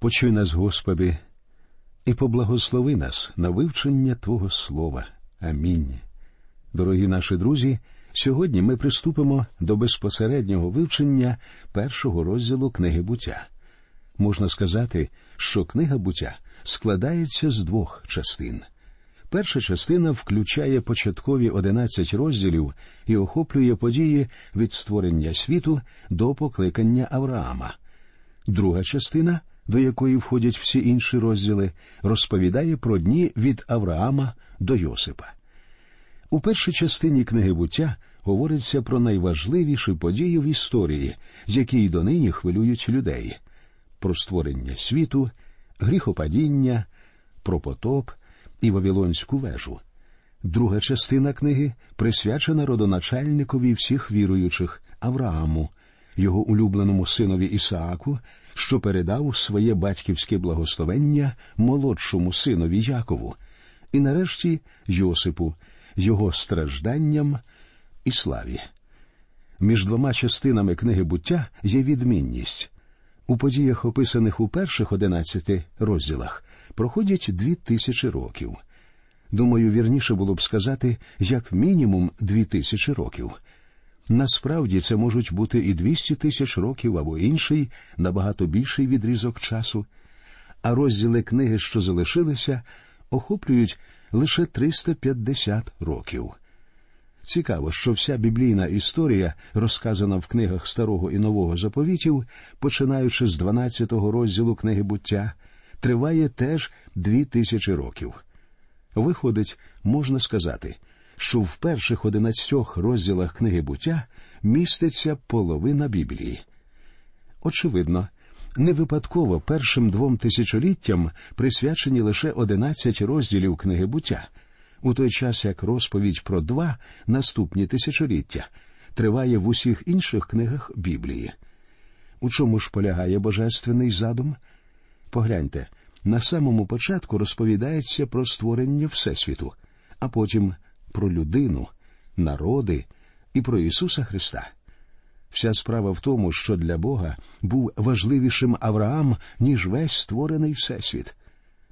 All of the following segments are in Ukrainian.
Почуй нас, Господи, і поблагослови нас на вивчення Твого Слова. Амінь. Дорогі наші друзі. Сьогодні ми приступимо до безпосереднього вивчення першого розділу книги буття. Можна сказати, що книга буття складається з двох частин. Перша частина включає початкові одинадцять розділів і охоплює події від створення світу до покликання Авраама. Друга частина, до якої входять всі інші розділи, розповідає про дні від Авраама до Йосипа. У першій частині книги буття говориться про найважливіші події в історії, які й донині хвилюють людей про створення світу, гріхопадіння, про потоп і Вавилонську вежу. Друга частина книги присвячена родоначальникові всіх віруючих Аврааму, його улюбленому синові Ісааку, що передав своє батьківське благословення молодшому синові Якову, і нарешті Йосипу, його стражданням і славі. Між двома частинами книги буття є відмінність. У подіях, описаних у перших одинадцяти розділах, проходять дві тисячі років. Думаю, вірніше було б сказати, як мінімум дві тисячі років. Насправді це можуть бути і двісті тисяч років або інший, набагато більший відрізок часу, а розділи книги, що залишилися, охоплюють лише 350 років. Цікаво, що вся біблійна історія, розказана в книгах старого і нового заповітів, починаючи з 12-го розділу книги буття, триває теж дві тисячі років. Виходить, можна сказати, що в перших одинадцятьох розділах книги буття міститься половина Біблії. Очевидно, не випадково першим двом тисячоліттям присвячені лише одинадцять розділів книги буття, у той час як розповідь про два наступні тисячоліття триває в усіх інших книгах Біблії. У чому ж полягає божественний задум? Погляньте, на самому початку розповідається про створення Всесвіту, а потім про людину, народи і про Ісуса Христа. Вся справа в тому, що для Бога був важливішим Авраам, ніж весь створений Всесвіт.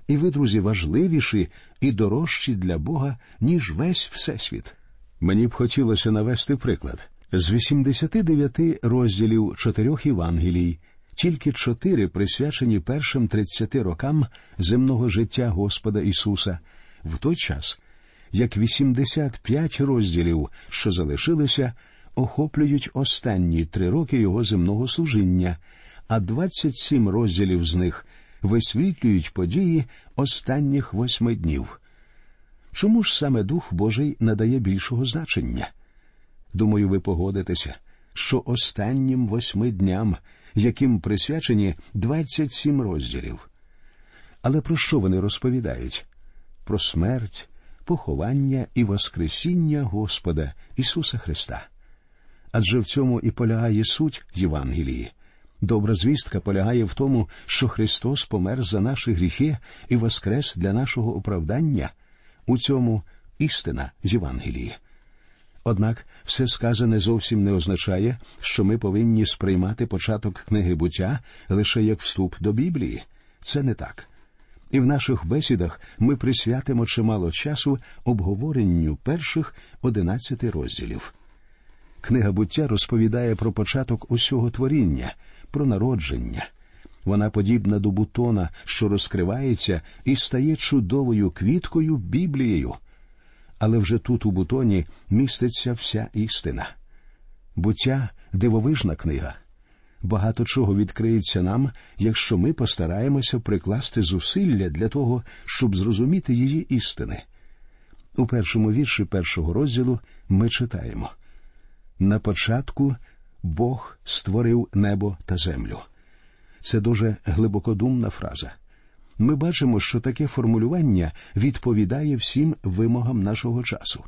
І ви, друзі, важливіші і дорожчі для Бога, ніж весь Всесвіт. Мені б хотілося навести приклад. З 89 розділів чотирьох Євангелій тільки чотири присвячені першим 30 рокам земного життя Господа Ісуса, в той час, як 85 розділів, що залишилися, охоплюють останні три роки його земного служіння, а 27 розділів з них висвітлюють події останніх восьми днів. Чому ж саме Дух Божий надає більшого значення? Думаю, ви погодитеся, що останнім восьми дням, яким присвячені 27 розділів. Але про що вони розповідають? Про смерть, поховання і Воскресіння Господа Ісуса Христа. Адже в цьому і полягає суть Євангелії. Добра звістка полягає в тому, що Христос помер за наші гріхи і воскрес для нашого оправдання. У цьому істина Євангелії. Однак все сказане зовсім не означає, що ми повинні сприймати початок книги буття лише як вступ до Біблії. Це не так. І в наших бесідах ми присвятимо чимало часу обговоренню перших одинадцяти розділів. Книга буття розповідає про початок усього творіння, про народження. Вона подібна до бутона, що розкривається і стає чудовою квіткою Біблією. Але вже тут у бутоні міститься вся істина. Буття дивовижна книга. Багато чого відкриється нам, якщо ми постараємося прикласти зусилля для того, щоб зрозуміти її істини. У першому вірші першого розділу ми читаємо на початку Бог створив небо та землю. Це дуже глибокодумна фраза. Ми бачимо, що таке формулювання відповідає всім вимогам нашого часу.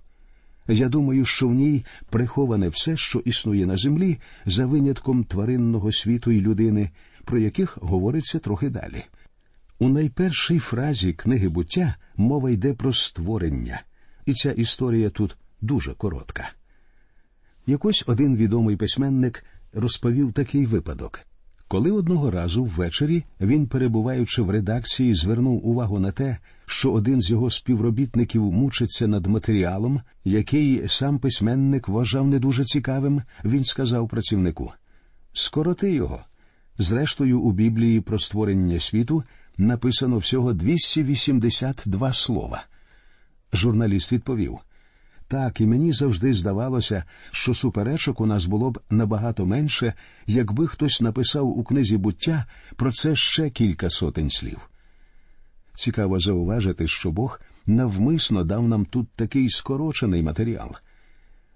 Я думаю, що в ній приховане все, що існує на землі, за винятком тваринного світу і людини, про яких говориться трохи далі. У найпершій фразі книги буття мова йде про створення, і ця історія тут дуже коротка. Якось один відомий письменник розповів такий випадок. Коли одного разу ввечері він, перебуваючи в редакції, звернув увагу на те, що один з його співробітників мучиться над матеріалом, який сам письменник вважав не дуже цікавим, він сказав працівнику Скороти його. Зрештою, у Біблії про створення світу написано всього 282 слова. Журналіст відповів так, і мені завжди здавалося, що суперечок у нас було б набагато менше, якби хтось написав у книзі буття про це ще кілька сотень слів. Цікаво зауважити, що Бог навмисно дав нам тут такий скорочений матеріал.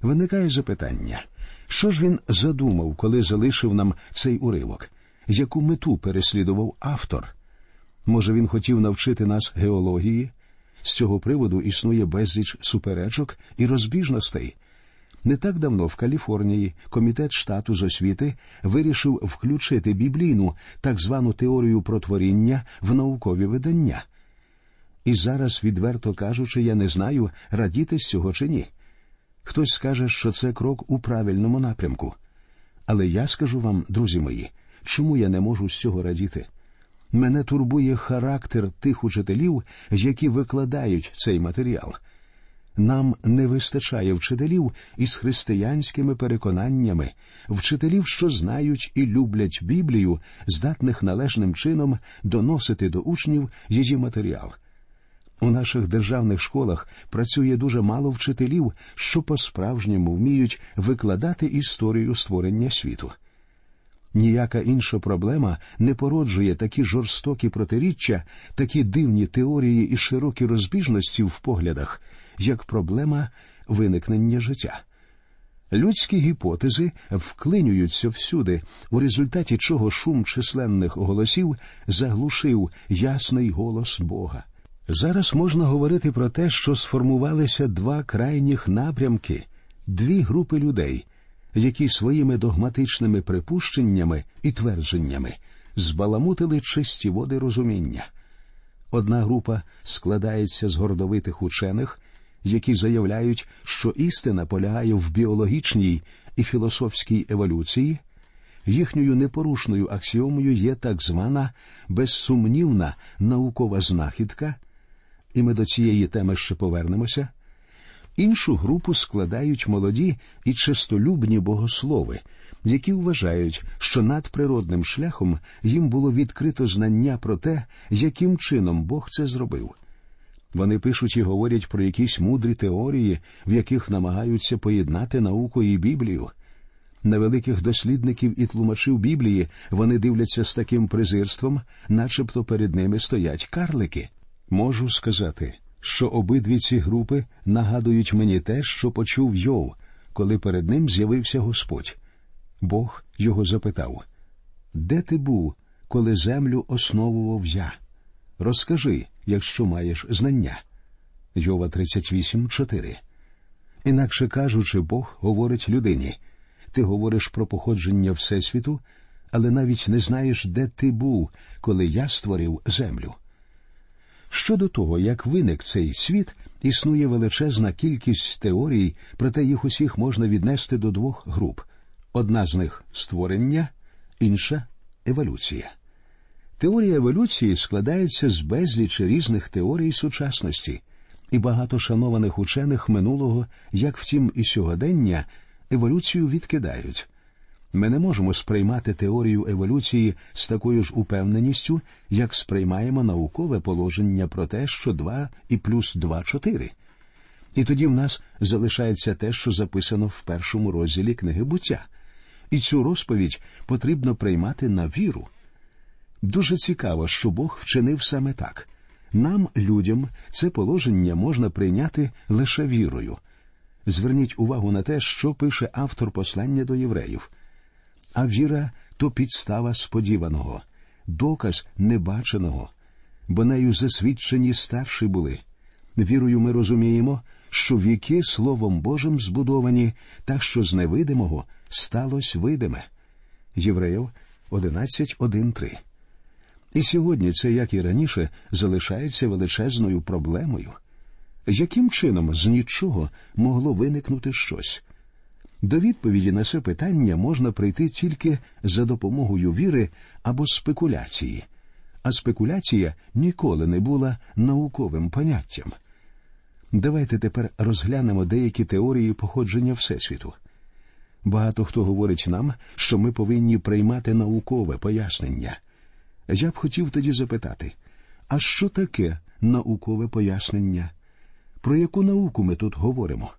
Виникає запитання, що ж він задумав, коли залишив нам цей уривок, яку мету переслідував автор? Може, він хотів навчити нас геології? З цього приводу існує безліч суперечок і розбіжностей. Не так давно в Каліфорнії комітет штату з освіти вирішив включити біблійну так звану теорію про творіння в наукові видання. І зараз, відверто кажучи, я не знаю, радіти з цього чи ні. Хтось скаже, що це крок у правильному напрямку. Але я скажу вам, друзі мої, чому я не можу з цього радіти. Мене турбує характер тих учителів, які викладають цей матеріал. Нам не вистачає вчителів із християнськими переконаннями, вчителів, що знають і люблять Біблію, здатних належним чином доносити до учнів її матеріал. У наших державних школах працює дуже мало вчителів, що по-справжньому вміють викладати історію створення світу. Ніяка інша проблема не породжує такі жорстокі протиріччя, такі дивні теорії і широкі розбіжності в поглядах, як проблема виникнення життя. Людські гіпотези вклинюються всюди, у результаті чого шум численних голосів заглушив ясний голос Бога. Зараз можна говорити про те, що сформувалися два крайніх напрямки, дві групи людей, які своїми догматичними припущеннями і твердженнями збаламутили чисті води розуміння. Одна група складається з гордовитих учених, які заявляють, що істина полягає в біологічній і філософській еволюції, їхньою непорушною аксіомою є так звана безсумнівна наукова знахідка, і ми до цієї теми ще повернемося. Іншу групу складають молоді і чистолюбні богослови, які вважають, що надприродним шляхом їм було відкрито знання про те, яким чином Бог це зробив. Вони пишуть і говорять про якісь мудрі теорії, в яких намагаються поєднати науку і Біблію. На великих дослідників і тлумачів Біблії вони дивляться з таким презирством, начебто перед ними стоять карлики. Можу сказати, що обидві ці групи нагадують мені те, що почув Йов, коли перед ним з'явився Господь. Бог його запитав Де ти був, коли землю основував я? Розкажи, якщо маєш знання. Йова 38.4 Інакше кажучи, Бог говорить людині ти говориш про походження Всесвіту, але навіть не знаєш, де ти був, коли я створив землю. Щодо того, як виник цей світ, існує величезна кількість теорій, проте їх усіх можна віднести до двох груп. Одна з них створення, інша еволюція. Теорія еволюції складається з безлічі різних теорій сучасності, і багато шанованих учених минулого, як втім і сьогодення, еволюцію відкидають. Ми не можемо сприймати теорію еволюції з такою ж упевненістю, як сприймаємо наукове положення про те, що 2 і плюс 2 – 4. І тоді в нас залишається те, що записано в першому розділі книги буття. І цю розповідь потрібно приймати на віру. Дуже цікаво, що Бог вчинив саме так. Нам, людям, це положення можна прийняти лише вірою. Зверніть увагу на те, що пише автор послання до євреїв а віра то підстава сподіваного, доказ небаченого, бо нею засвідчені старші були. Вірою ми розуміємо, що віки Словом Божим збудовані, так що з невидимого сталося видиме. Євреїв 11.1.3 І сьогодні це, як і раніше, залишається величезною проблемою. Яким чином з нічого могло виникнути щось? До відповіді на це питання можна прийти тільки за допомогою віри або спекуляції, а спекуляція ніколи не була науковим поняттям. Давайте тепер розглянемо деякі теорії походження Всесвіту. Багато хто говорить нам, що ми повинні приймати наукове пояснення. Я б хотів тоді запитати, а що таке наукове пояснення? Про яку науку ми тут говоримо?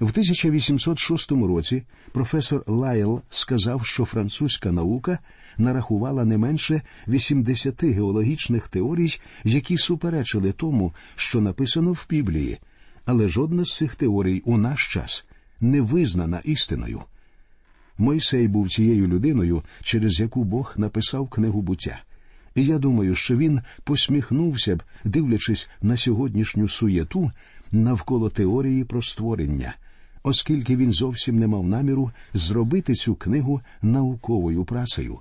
В 1806 році професор Лайл сказав, що французька наука нарахувала не менше 80 геологічних теорій, які суперечили тому, що написано в Біблії, але жодна з цих теорій у наш час не визнана істиною. Мойсей був тією людиною, через яку Бог написав книгу буття. І я думаю, що він посміхнувся б, дивлячись на сьогоднішню суєту навколо теорії про створення, оскільки він зовсім не мав наміру зробити цю книгу науковою працею.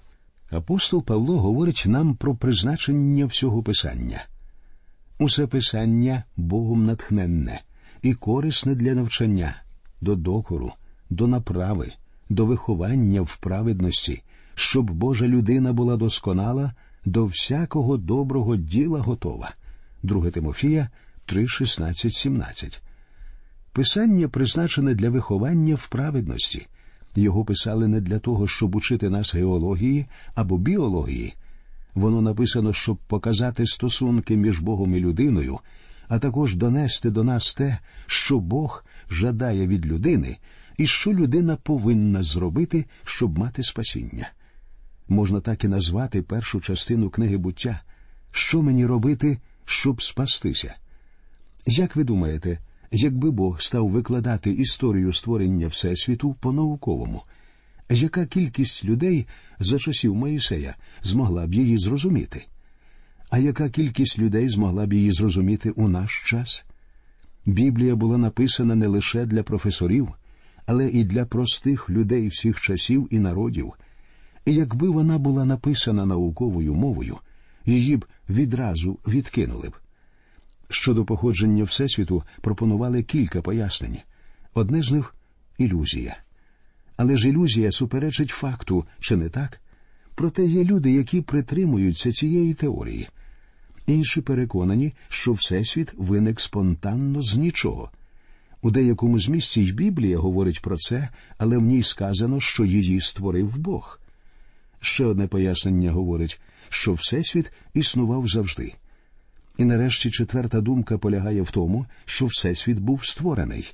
Апостол Павло говорить нам про призначення всього писання. Усе писання Богом натхненне і корисне для навчання, до докору, до направи, до виховання в праведності, щоб Божа людина була досконала, до всякого доброго діла готова. 2 Тимофія 3, 16, 17. Писання призначене для виховання в праведності. Його писали не для того, щоб учити нас геології або біології. Воно написано, щоб показати стосунки між Богом і людиною, а також донести до нас те, що Бог жадає від людини і що людина повинна зробити, щоб мати спасіння. Можна так і назвати першу частину книги буття Що мені робити, щоб спастися? Як ви думаєте, якби Бог став викладати історію створення Всесвіту по-науковому, яка кількість людей за часів Моїсея змогла б її зрозуміти? А яка кількість людей змогла б її зрозуміти у наш час? Біблія була написана не лише для професорів, але і для простих людей всіх часів і народів. І якби вона була написана науковою мовою, її б відразу відкинули б. Щодо походження Всесвіту пропонували кілька пояснень. Одне з них ілюзія. Але ж ілюзія суперечить факту, чи не так? Проте є люди, які притримуються цієї теорії. Інші переконані, що Всесвіт виник спонтанно з нічого. У деякому з місці й Біблія говорить про це, але в ній сказано, що її створив Бог. Ще одне пояснення говорить, що Всесвіт існував завжди. І нарешті четверта думка полягає в тому, що Всесвіт був створений.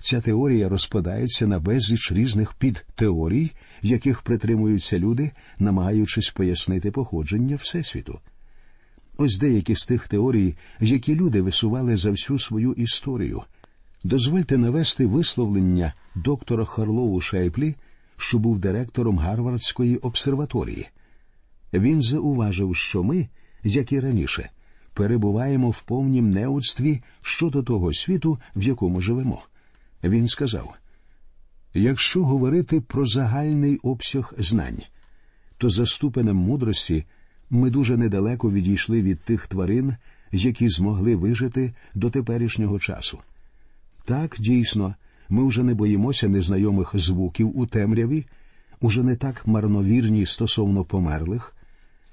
Ця теорія розпадається на безліч різних підтеорій, яких притримуються люди, намагаючись пояснити походження Всесвіту. Ось деякі з тих теорій, які люди висували за всю свою історію. Дозвольте навести висловлення доктора Харлоу Шейплі, що був директором Гарвардської обсерваторії. Він зауважив, що ми, як і раніше, перебуваємо в повнім неуцтві щодо того світу, в якому живемо. Він сказав: якщо говорити про загальний обсяг знань, то за ступенем мудрості ми дуже недалеко відійшли від тих тварин, які змогли вижити до теперішнього часу. Так, дійсно, ми вже не боїмося незнайомих звуків у темряві, уже не так марновірні стосовно померлих.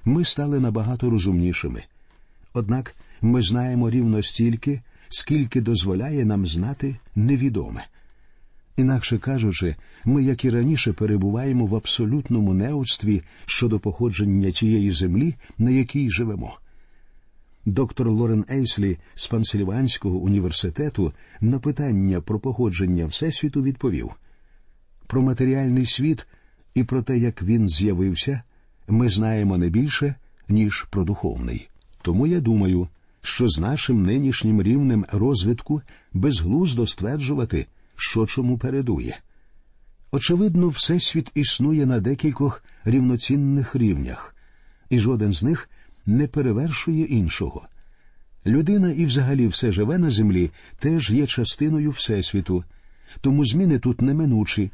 Ми стали набагато розумнішими. Однак ми знаємо рівно стільки, скільки дозволяє нам знати невідоме. Інакше кажучи, ми, як і раніше, перебуваємо в абсолютному неудстві щодо походження тієї землі, на якій живемо. Доктор Лорен Ейслі з Пансильванського університету на питання про походження Всесвіту відповів про матеріальний світ і про те, як він з'явився, ми знаємо не більше, ніж про духовний. Тому я думаю, що з нашим нинішнім рівнем розвитку безглуздо стверджувати, що чому передує. Очевидно, Всесвіт існує на декількох рівноцінних рівнях, і жоден з них не перевершує іншого. Людина і взагалі все живе на землі теж є частиною Всесвіту, тому зміни тут неминучі,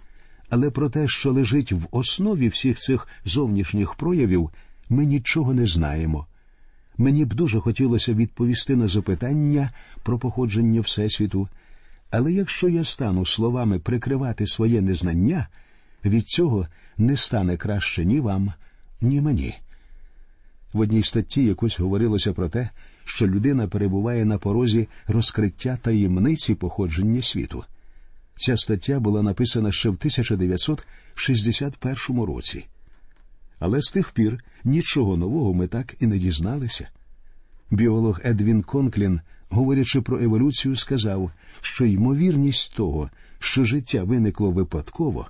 але про те, що лежить в основі всіх цих зовнішніх проявів, ми нічого не знаємо. Мені б дуже хотілося відповісти на запитання про походження Всесвіту, Але якщо я стану словами прикривати своє незнання, від цього не стане краще ні вам, ні мені. В одній статті якось говорилося про те, що людина перебуває на порозі розкриття таємниці походження світу. Ця стаття була написана ще в 1961 році. Але з тих пір нічого нового ми так і не дізналися. Біолог Едвін Конклін, говорячи про еволюцію, сказав, що ймовірність того, що життя виникло випадково,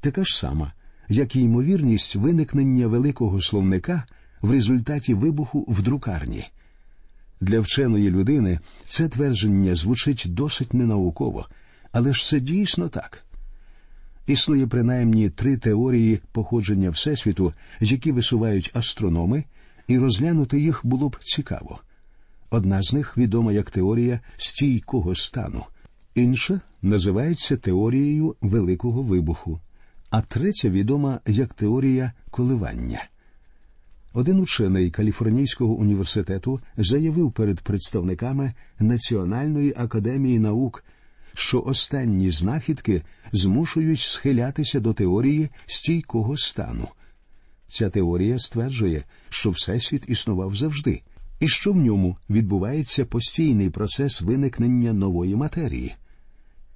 така ж сама, як і ймовірність виникнення великого словника в результаті вибуху в друкарні. Для вченої людини це твердження звучить досить ненауково, але ж це дійсно так. Існує принаймні три теорії походження Всесвіту, які висувають астрономи, і розглянути їх було б цікаво. Одна з них відома як теорія стійкого стану, інша називається теорією Великого вибуху, а третя відома як теорія коливання. Один учений Каліфорнійського університету заявив перед представниками Національної академії наук, що останні знахідки змушують схилятися до теорії стійкого стану. Ця теорія стверджує, що Всесвіт існував завжди, і що в ньому відбувається постійний процес виникнення нової матерії.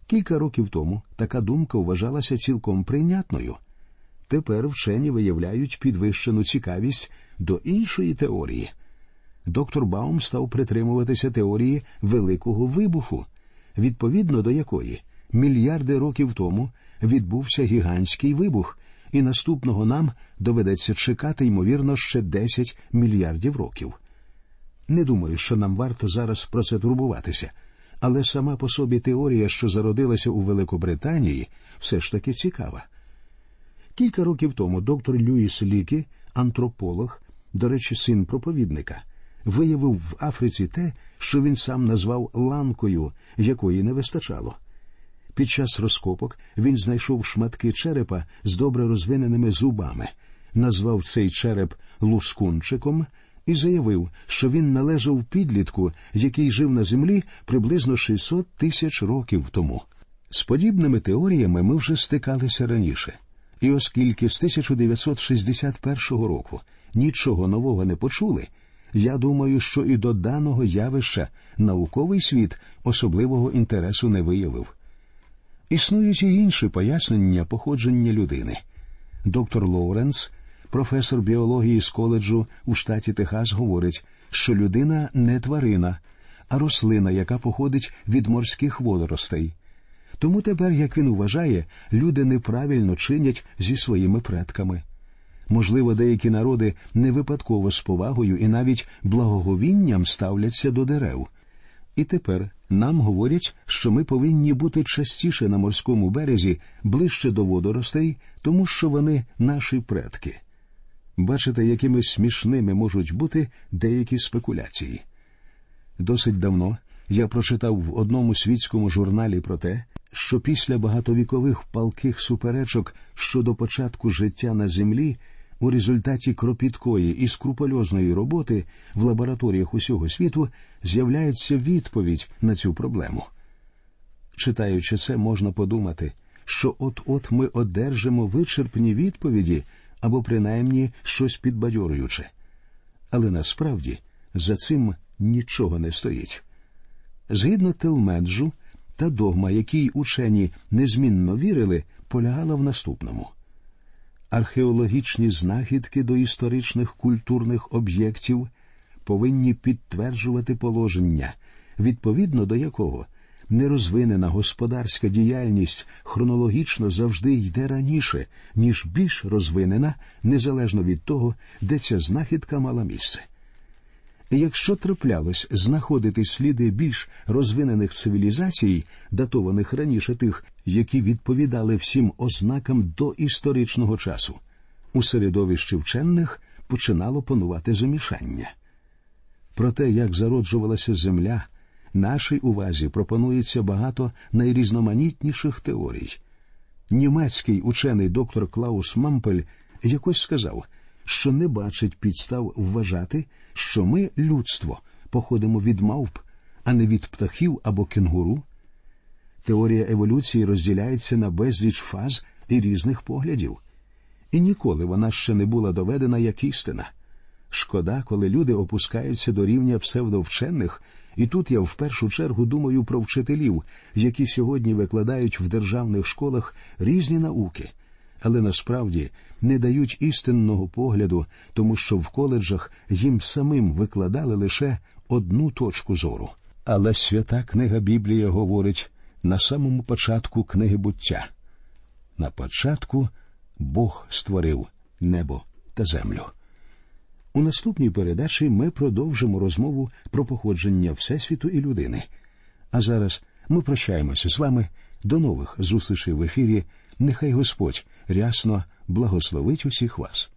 Кілька років тому така думка вважалася цілком прийнятною. Тепер вчені виявляють підвищену цікавість до іншої теорії. Доктор Баум став притримуватися теорії Великого вибуху, відповідно до якої мільярди років тому відбувся гігантський вибух, і наступного нам доведеться чекати, ймовірно, ще 10 мільярдів років. Не думаю, що нам варто зараз про це турбуватися, але сама по собі теорія, що зародилася у Великобританії, все ж таки цікава. Кілька років тому доктор Люїс Лікі, антрополог, до речі, син проповідника, виявив в Африці те, що він сам назвав ланкою, якої не вистачало. Під час розкопок він знайшов шматки черепа з добре розвиненими зубами, назвав цей череп лускунчиком і заявив, що він належав підлітку, який жив на землі приблизно 600 тисяч років тому. З подібними теоріями ми вже стикалися раніше. І оскільки з 1961 року нічого нового не почули, я думаю, що і до даного явища науковий світ особливого інтересу не виявив. Існують і інші пояснення походження людини. Доктор Лоуренс, професор біології з коледжу у штаті Техас, говорить, що людина не тварина, а рослина, яка походить від морських водоростей. Тому тепер, як він вважає, люди неправильно чинять зі своїми предками. Можливо, деякі народи не випадково з повагою і навіть благоговінням ставляться до дерев. І тепер нам говорять, що ми повинні бути частіше на морському березі, ближче до водоростей, тому що вони наші предки. Бачите, якими смішними можуть бути деякі спекуляції. Досить давно я прочитав в одному світському журналі про те, що після багатовікових палких суперечок щодо початку життя на землі у результаті кропіткої і скрупульозної роботи в лабораторіях усього світу з'являється відповідь на цю проблему. Читаючи це, можна подумати, що от-от ми одержимо вичерпні відповіді або принаймні щось підбадьорююче. Але насправді за цим нічого не стоїть. Згідно Телмеджу, та догма, якій учені незмінно вірили, полягала в наступному. Археологічні знахідки до історичних культурних об'єктів повинні підтверджувати положення, відповідно до якого нерозвинена господарська діяльність хронологічно завжди йде раніше, ніж більш розвинена, незалежно від того, де ця знахідка мала місце. Якщо траплялось знаходити сліди більш розвинених цивілізацій, датованих раніше тих, які відповідали всім ознакам до історичного часу, у середовищі вчених починало панувати замішання. Про те, як зароджувалася земля, нашій увазі пропонується багато найрізноманітніших теорій. Німецький учений доктор Клаус Мампель якось сказав, що не бачить підстав вважати, що ми, людство, походимо від мавп, а не від птахів або кенгуру. Теорія еволюції розділяється на безліч фаз і різних поглядів. І ніколи вона ще не була доведена як істина. Шкода, коли люди опускаються до рівня псевдовчених, і тут я в першу чергу думаю про вчителів, які сьогодні викладають в державних школах різні науки, але насправді не дають істинного погляду, тому що в коледжах їм самим викладали лише одну точку зору. Але свята книга Біблія говорить на самому початку книги буття. На початку Бог створив небо та землю. У наступній передачі ми продовжимо розмову про походження Всесвіту і людини. А зараз ми прощаємося з вами. До нових зустрічей в ефірі. Нехай Господь рясно благословить усіх вас.